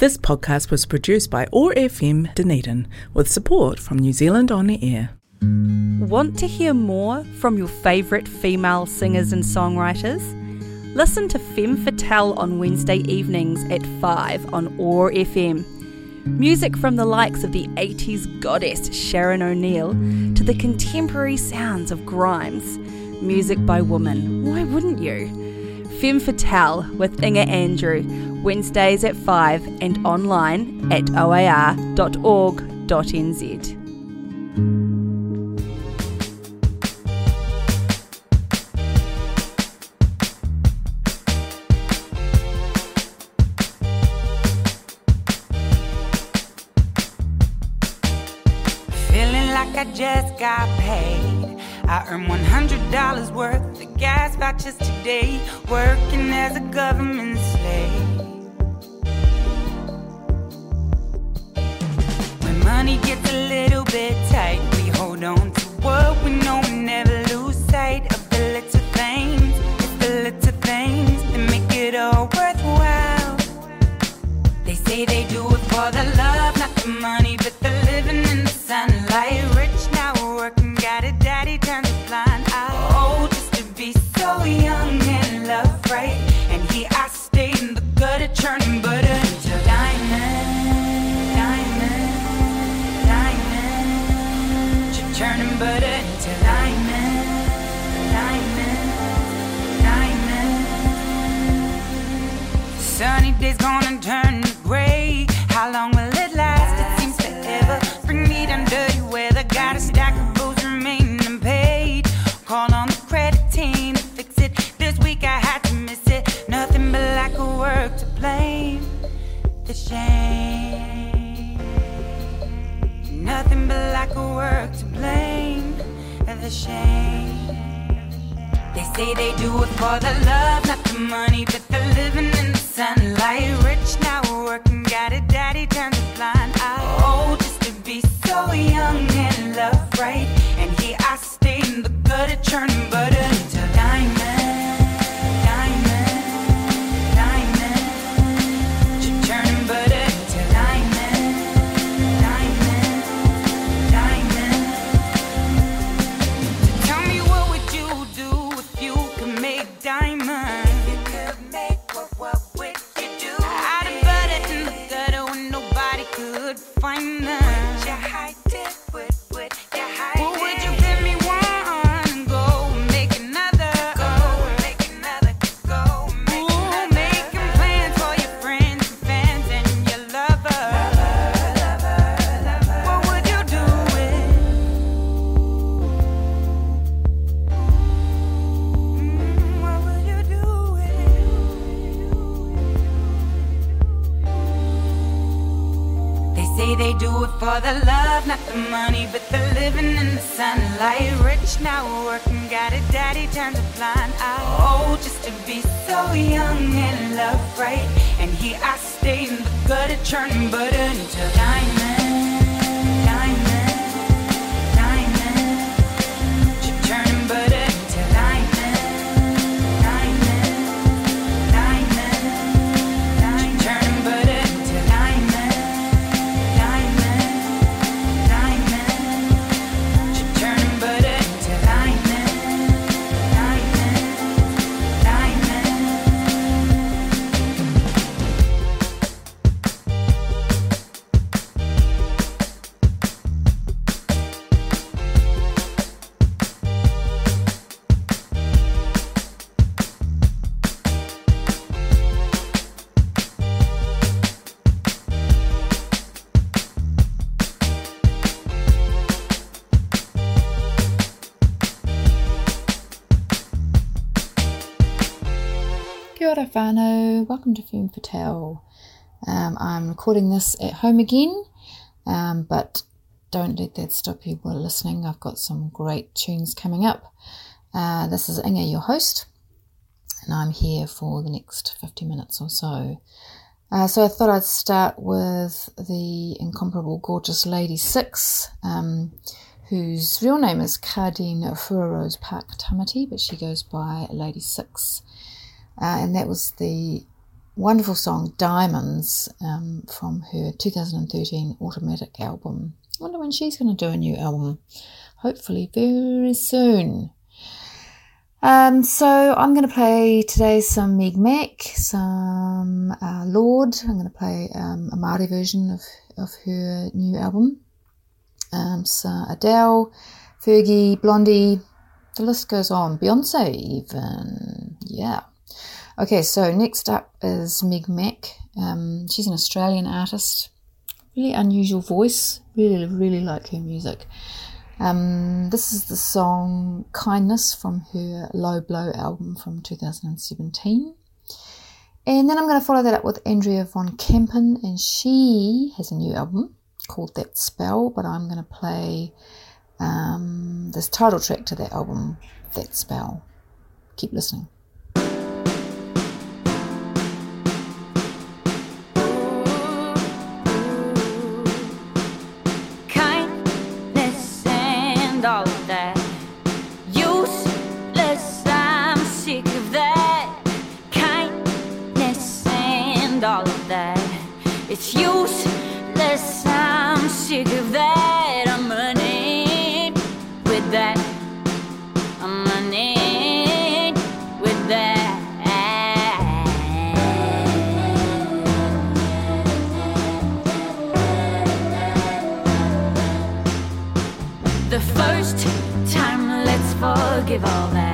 This podcast was produced by OAR FM Dunedin with support from New Zealand On the Air. Want to hear more from your favourite female singers and songwriters? Listen to Femme Fatale on Wednesday evenings at 5 on OAR FM. Music from the likes of the 80s goddess Sharon O'Neill to the contemporary sounds of Grimes. Music by women. Why wouldn't you? Femme Fatale with Inga Andrew, Wednesdays at 5 and online at oar.org.nz. Feeling like I just got paid. I earned $100 worth of gas vouchers today, working as a government slave. When money gets a little bit tight, we hold on to what we know and never lose sight of the little things. The little things that make it all worthwhile. They say they do it for the love, not the money, but Days gonna turn to gray. How long will it last? It seems forever. Bring me down dirty weather. Got a stack of bills remaining unpaid. Call on the credit team to fix it. This week I had to miss it. Nothing but lack of work to blame. The shame. Nothing but lack of work to blame. The shame. They say they do it for the love, not the money, say they do it for the love, not the money, but the living in the sunlight. Rich now, working, got a daddy, turns a blind eye. Oh, just to be so young and love right. And here I stay in the gutter, churning butter into diamond, welcome to Femme Fatale. Um, I'm recording this at home again, um, but don't let that stop you while listening. I've got some great tunes coming up. Uh, this is Inga, your host, and I'm here for the next 50 minutes or so. Uh, so I thought I'd start with the incomparable gorgeous Ladi6, um, whose real name is Karoline Fuarose Park Tamati, but she goes by Ladi6. Uh, and that was the wonderful song Diamonds um, from her 2013 Automatic album. I wonder when she's going to do a new album. Hopefully, very soon. Um, so I'm going to play today some Meg Mac, some uh, Lorde. I'm going to play um, a Māori version of, of her new album. Um, so Adele, Fergie, Blondie, the list goes on. Beyonce, even. Yeah. Okay, so next up is Meg Mac. Um, she's an Australian artist. Really unusual voice. Really, really like her music. Um, this is the song Kindness from her Low Blow album from 2017. And then I'm going to follow that up with Andrea von Kempen, and she has a new album called That Spell, but I'm going to play um, this title track to that album, That Spell. Keep listening. It's useless, I'm sick of that. I'm running with that. I'm running with that. The first time, let's forgive all that.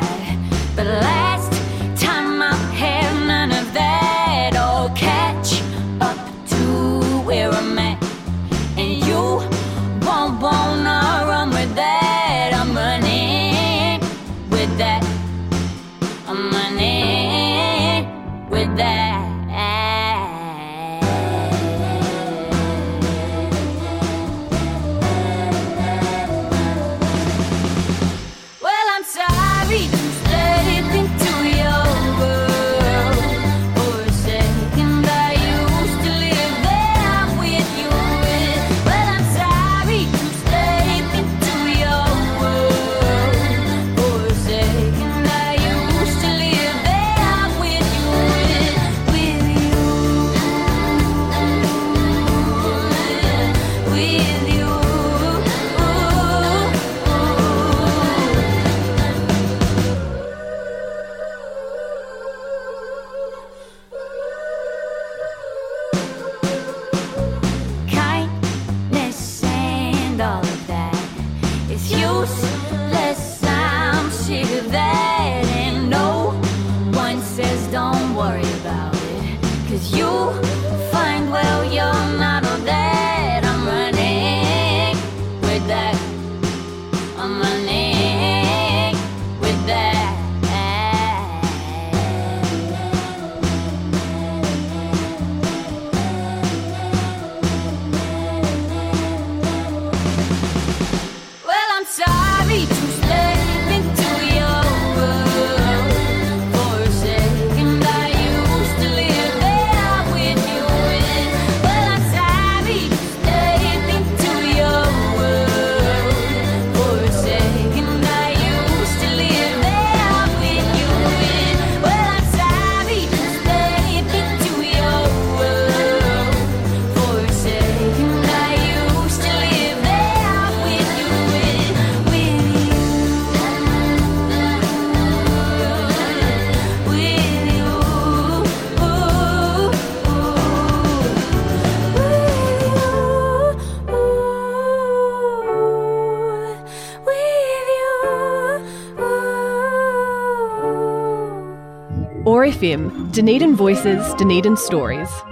FM, Dunedin Voices, Dunedin Stories.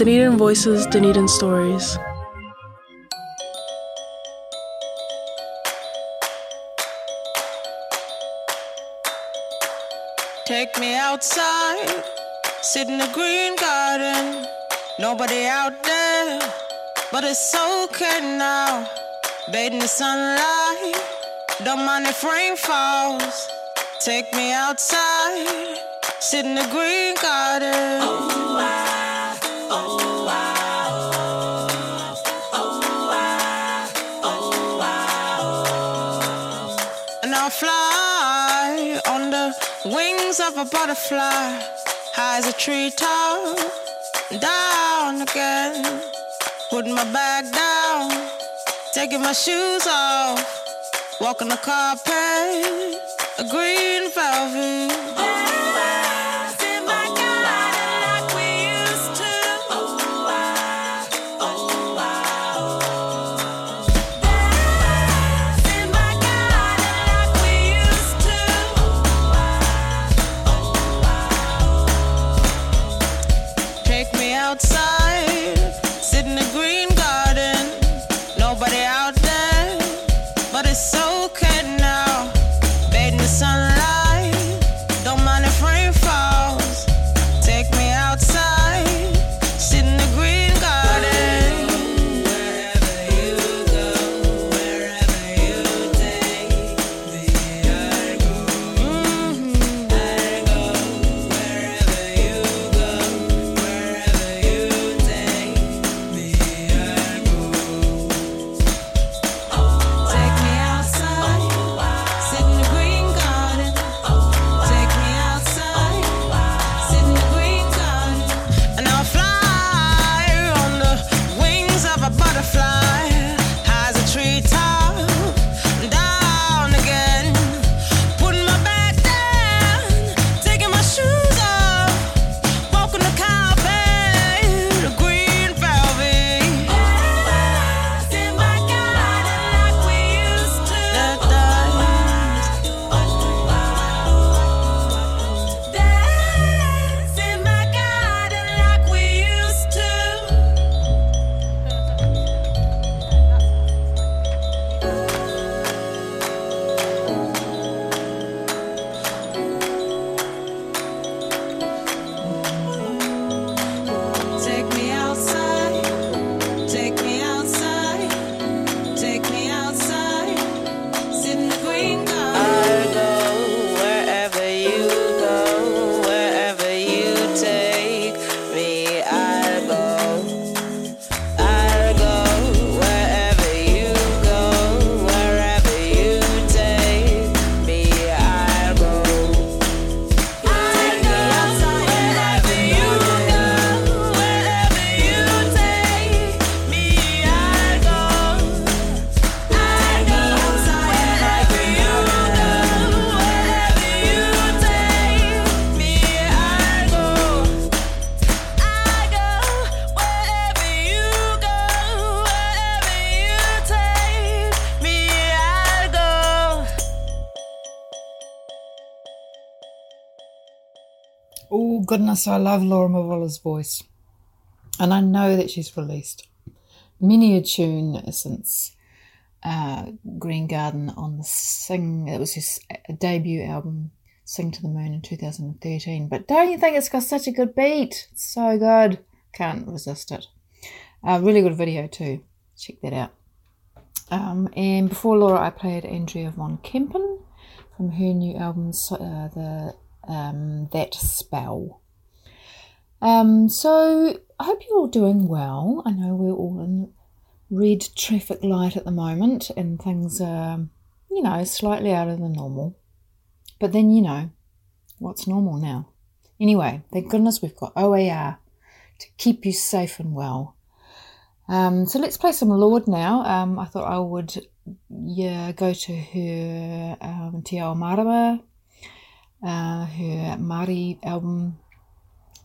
Dunedin Voices, Dunedin Stories. Take me outside, sit in the green garden. Nobody out there, but it's so okay now. Bathe in the sunlight, don't mind if rain falls. Take me outside, sit in the green garden. Fly on the wings of a butterfly, high as a treetop, down again. Putting my bag down, taking my shoes off, walking the carpet, a green velvet. Goodness, I love Laura Mvula's voice. And I know that she's released many a tune since uh, Green Garden on the Sing. It was his debut album, Sing to the Moon, in 2013. But don't you think it's got such a good beat? It's so good. Can't resist it. Uh, really good video too. Check that out. Um, and before Laura, I played Andrea von Kempen from her new album, uh, the um, That Spell. Um, so I hope you're all doing well. I know we're all in red traffic light at the moment and things are, you know, slightly out of the normal. But then, you know, what's normal now? Anyway, thank goodness we've got OAR to keep you safe and well. Um, so let's play some Lorde now. Um, I thought I would yeah, go to her um, Te Ao Marama, uh, her Māori album.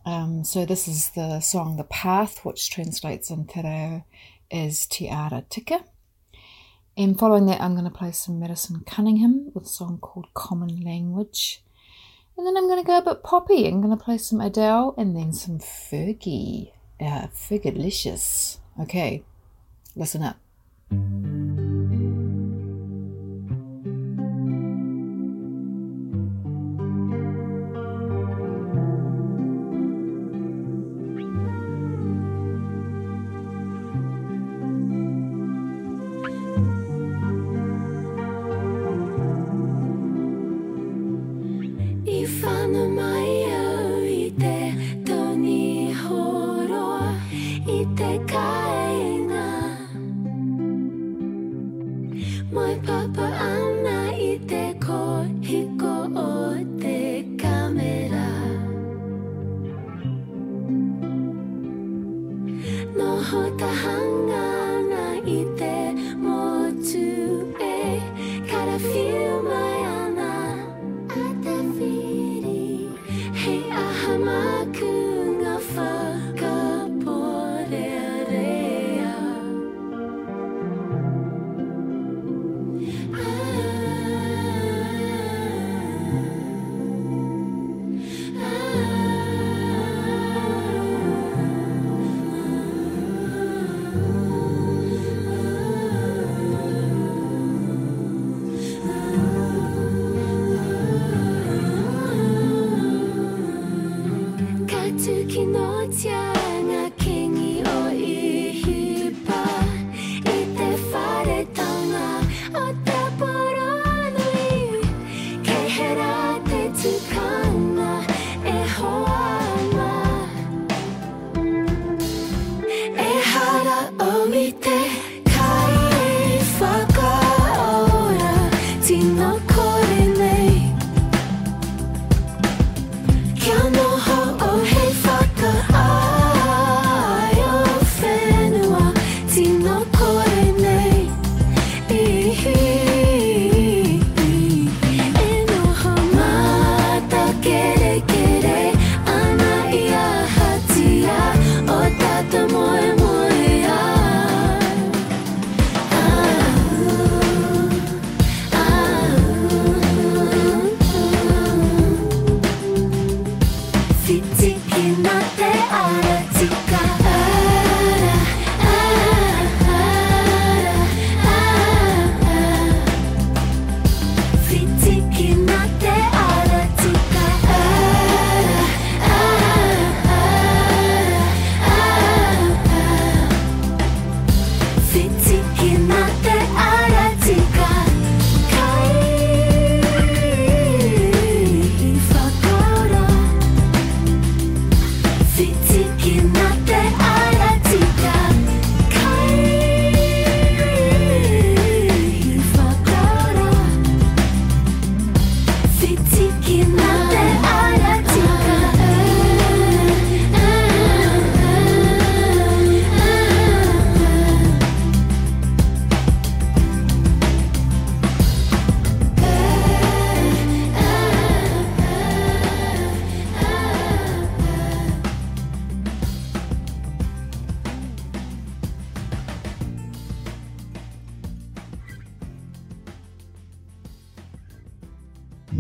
Um, so this is the song The Path, which translates in Te Reo as Te Ara Tika. And following that, I'm going to play some Madison Cunningham with a song called Common Language. And then I'm going to go a bit poppy. I'm going to play some Adele and then some Fergie. Uh, Fergalicious. Okay, listen up.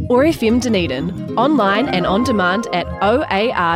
OAR FM Dunedin, online and on demand at oar.org.nz.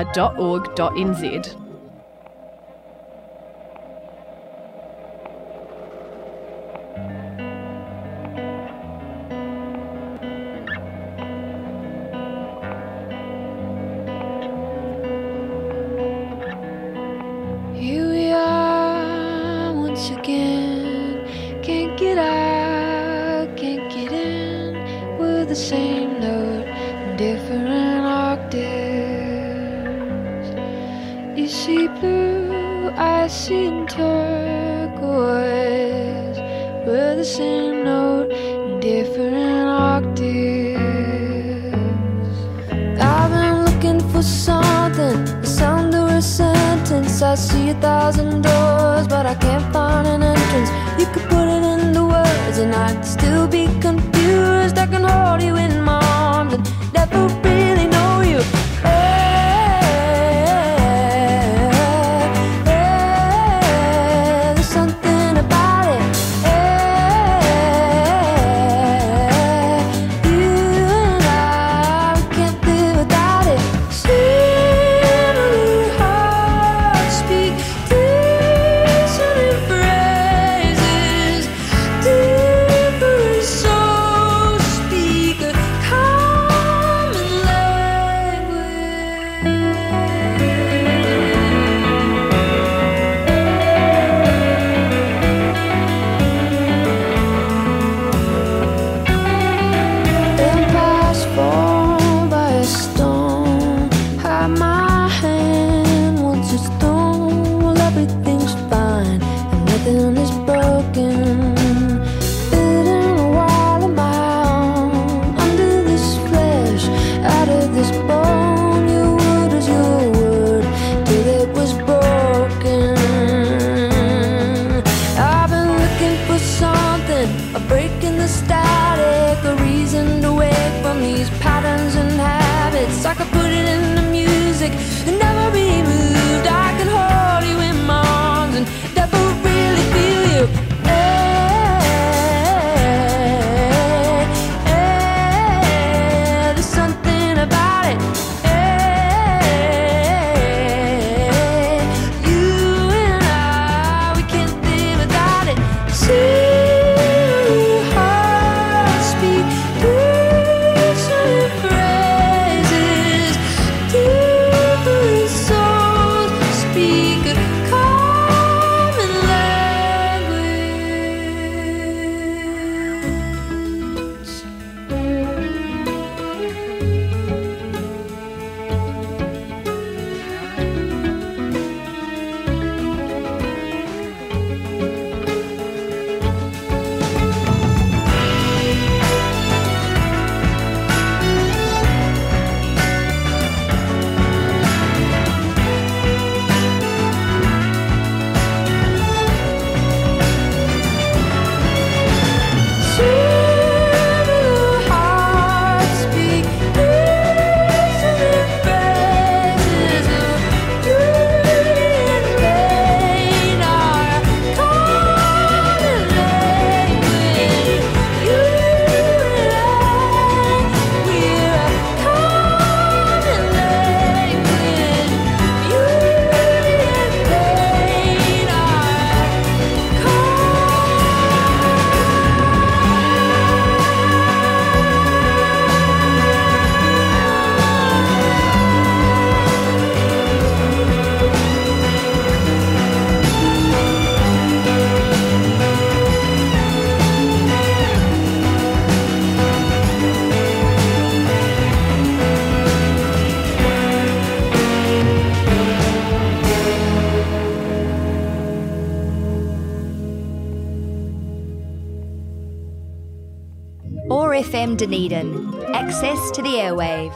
Dunedin. Access to the airwaves.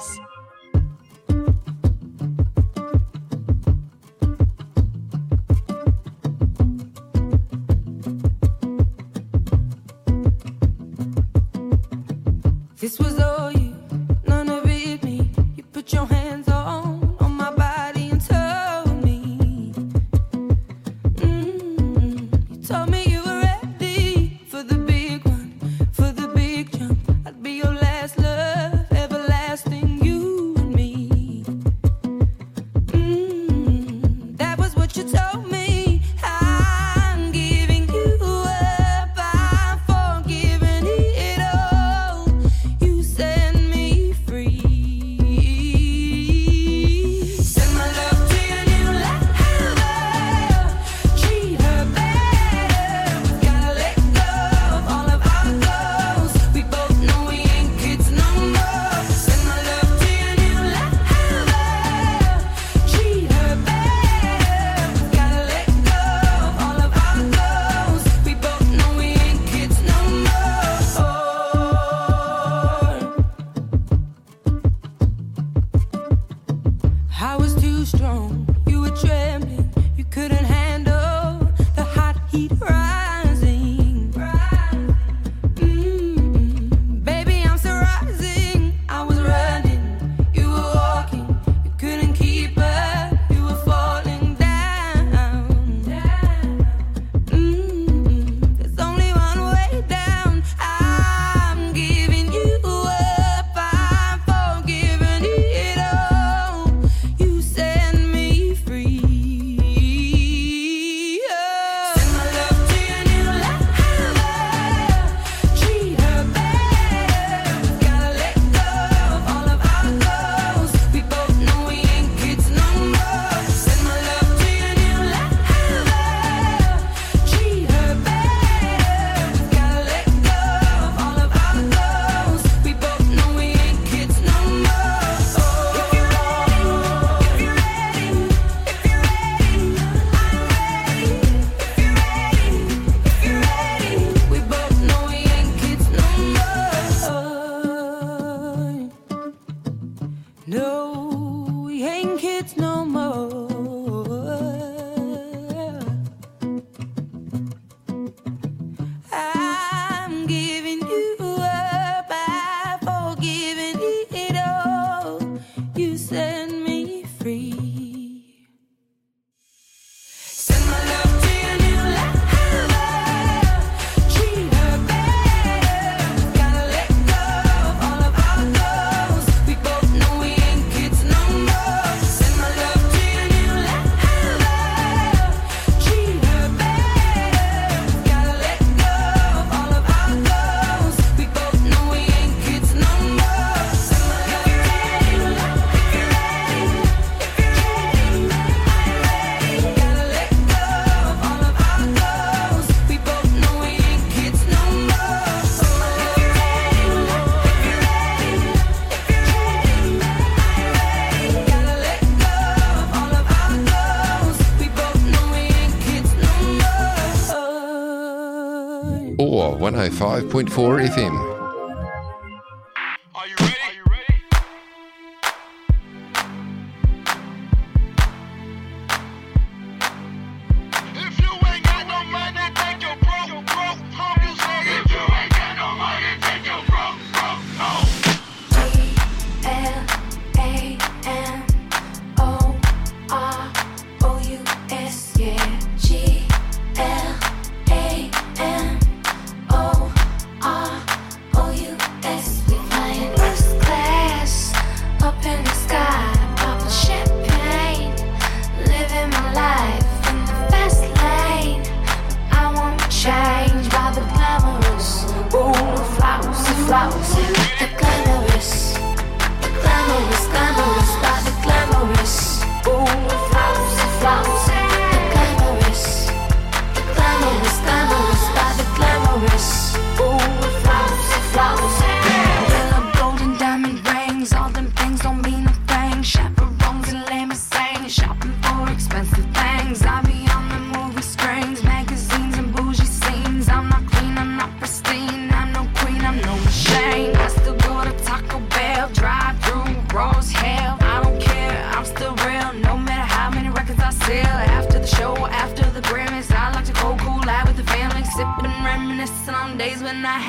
Or 105.4 FM.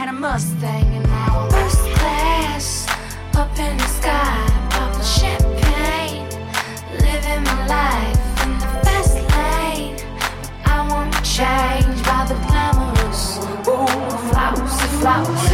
had a Mustang and now I'm first class. Up in the sky, popping champagne, living my life in the fast lane. I wanna change by the glamorous, ooh, flousy, flousy.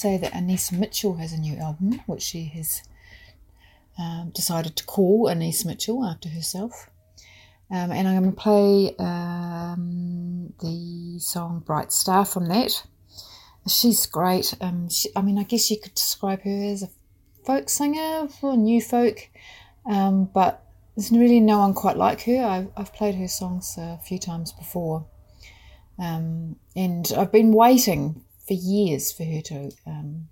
say that Anaïs Mitchell has a new album, which she has um, decided to call Anaïs Mitchell after herself. Um, and I'm going to play um, the song Bright Star from that. She's great. Um, she, I mean, I guess you could describe her as a folk singer or new folk, um, but there's really no one quite like her. I've, I've played her songs a few times before. Um, and I've been waiting for years for her to um,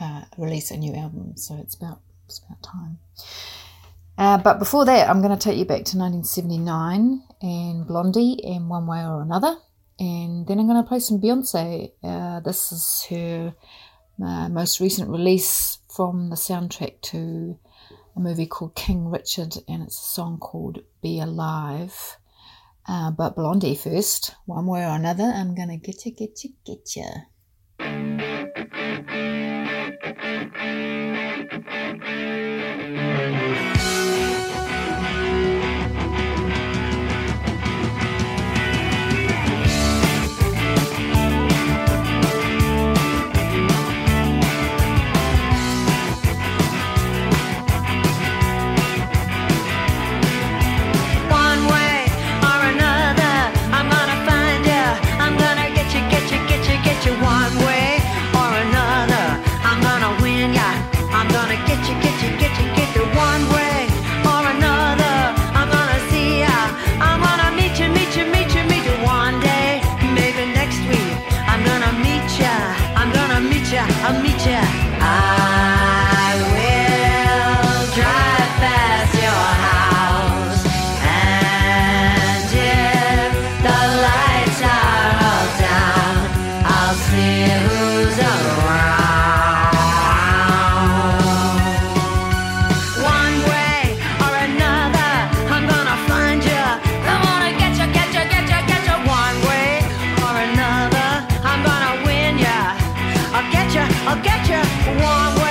uh, release a new album. So it's about it's about time. Uh, but before that, I'm going to take you back to 1979 and Blondie in One Way or Another, and then I'm going to play some Beyonce. Uh, this is her uh, most recent release from the soundtrack to a movie called King Richard, and it's a song called Be Alive. Uh, but Blondie first, one way or another, I'm gonna get you, get you, get you. I'll get you one.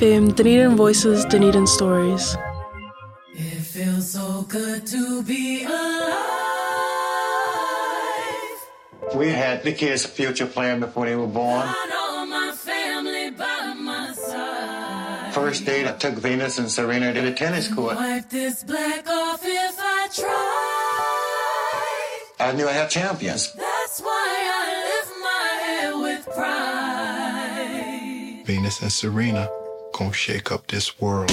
FM, Dunedin Voices, Dunedin Stories. It feels so good to be alive. We had the kids' future plan before they were born. First date, I took Venus and Serena to the tennis court. Wipe this black off if I try. I knew I had champions. That's why I lift my head with pride. Venus and Serena gonna shake up this world.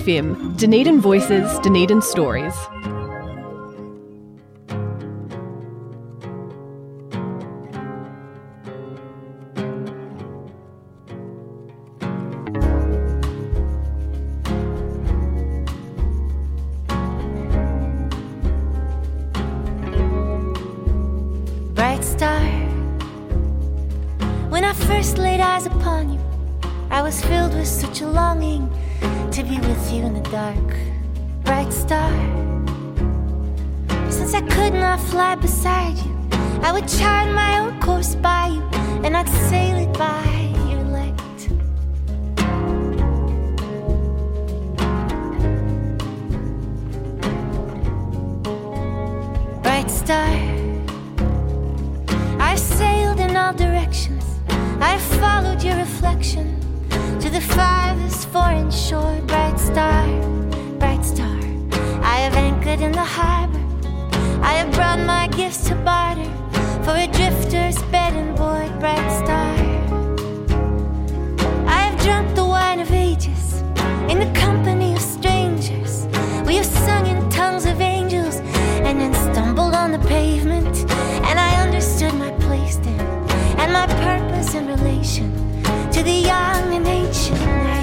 FM, Dunedin Voices, Dunedin Stories. Since I could not fly beside you, I would chart my own course by you, and I'd sail it by your light. Bright star. I've sailed in all directions. I've followed your reflection to the farthest foreign shore. Bright star, bright star. I have anchored in the harbor. Brought my gifts to barter for a drifter's bed and board. Bright star. I have drunk the wine of ages in the company of strangers. We have sung in tongues of angels and then stumbled on the pavement. And I understood my place there and my purpose in relation to the young and ancient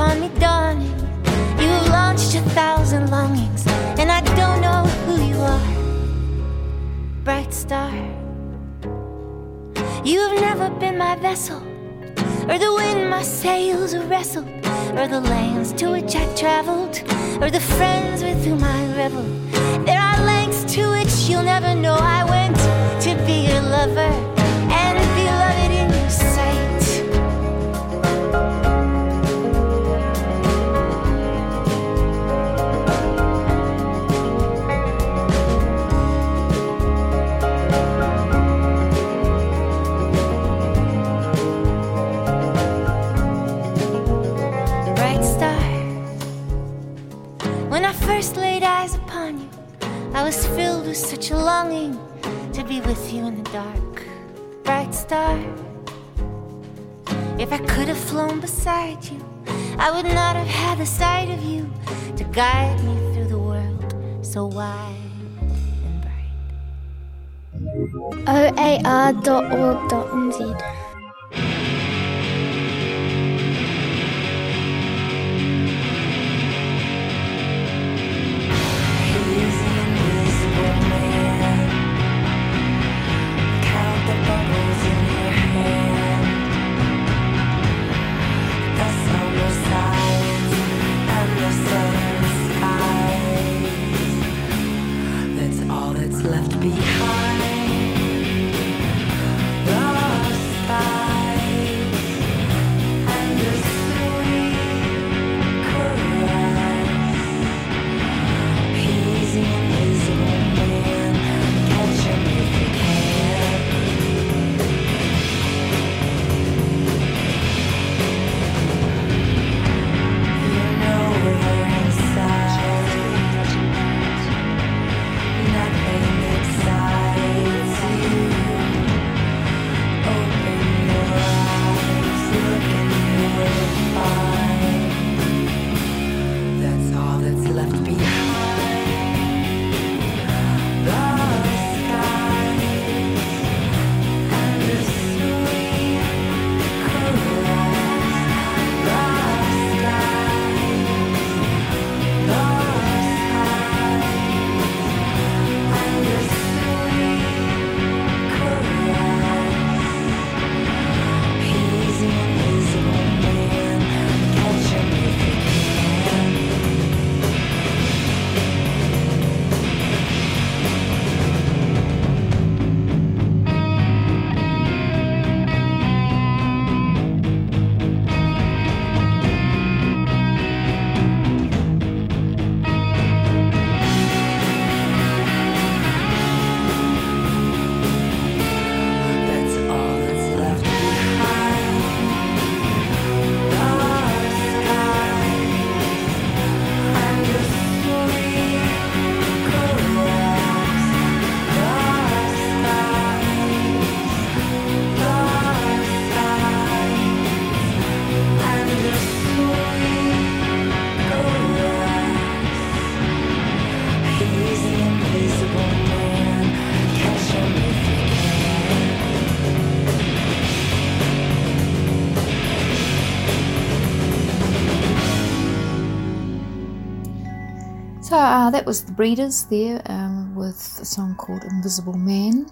upon me dawning. You launched a thousand longings, and I don't know who you are. Bright star, you have never been my vessel, or the wind my sails have wrestled, or the lands to which I traveled, or the friends with whom I reveled. There are lengths to which you'll never know I went to be your lover with such a longing to be with you in the dark. Bright star. If I could have flown beside you, I would not have had the sight of you to guide me through the world so wide. And bright. oar.org.nz. that was the Breeders there um, with a song called Invisible Man.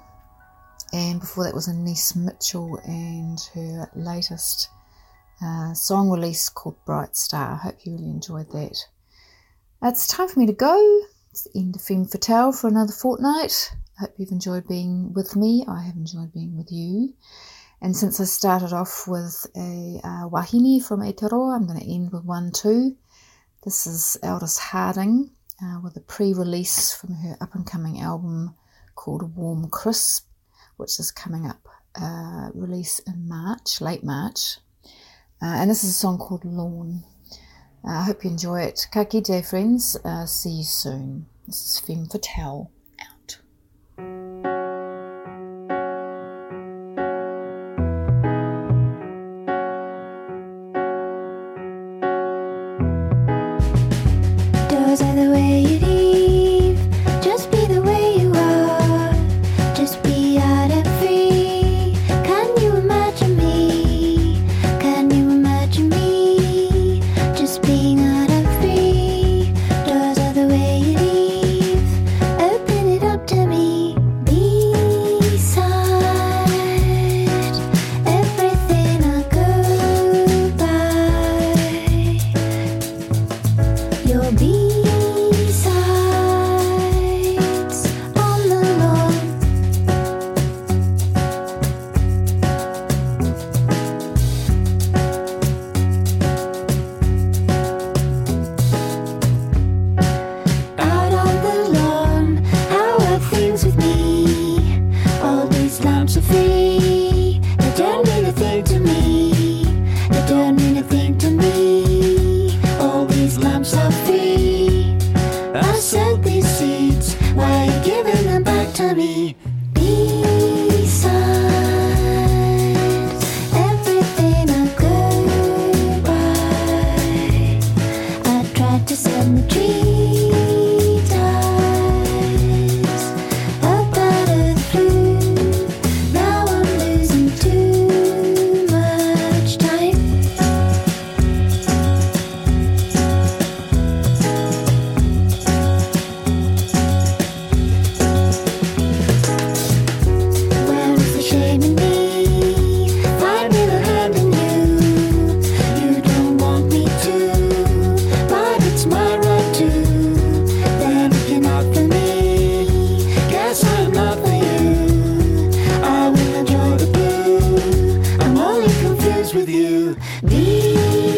And before that was Anaïs Mitchell and her latest uh, song release called Bright Star. I hope you really enjoyed that. It's time for me to go. It's the end of Femme Fatale for another fortnight. I hope you've enjoyed being with me. I have enjoyed being with you. And since I started off with a uh, wahine from Aotearoa, I'm going to end with one too. This is Aldous Harding uh, with a pre release from her up and coming album called Warm Chris, which is coming up, uh, release in March, late March. Uh, and this is a song called Lawn. Uh, I hope you enjoy it. Ka kite, friends. Uh, see you soon. This is Femme Fatale. With you. Beside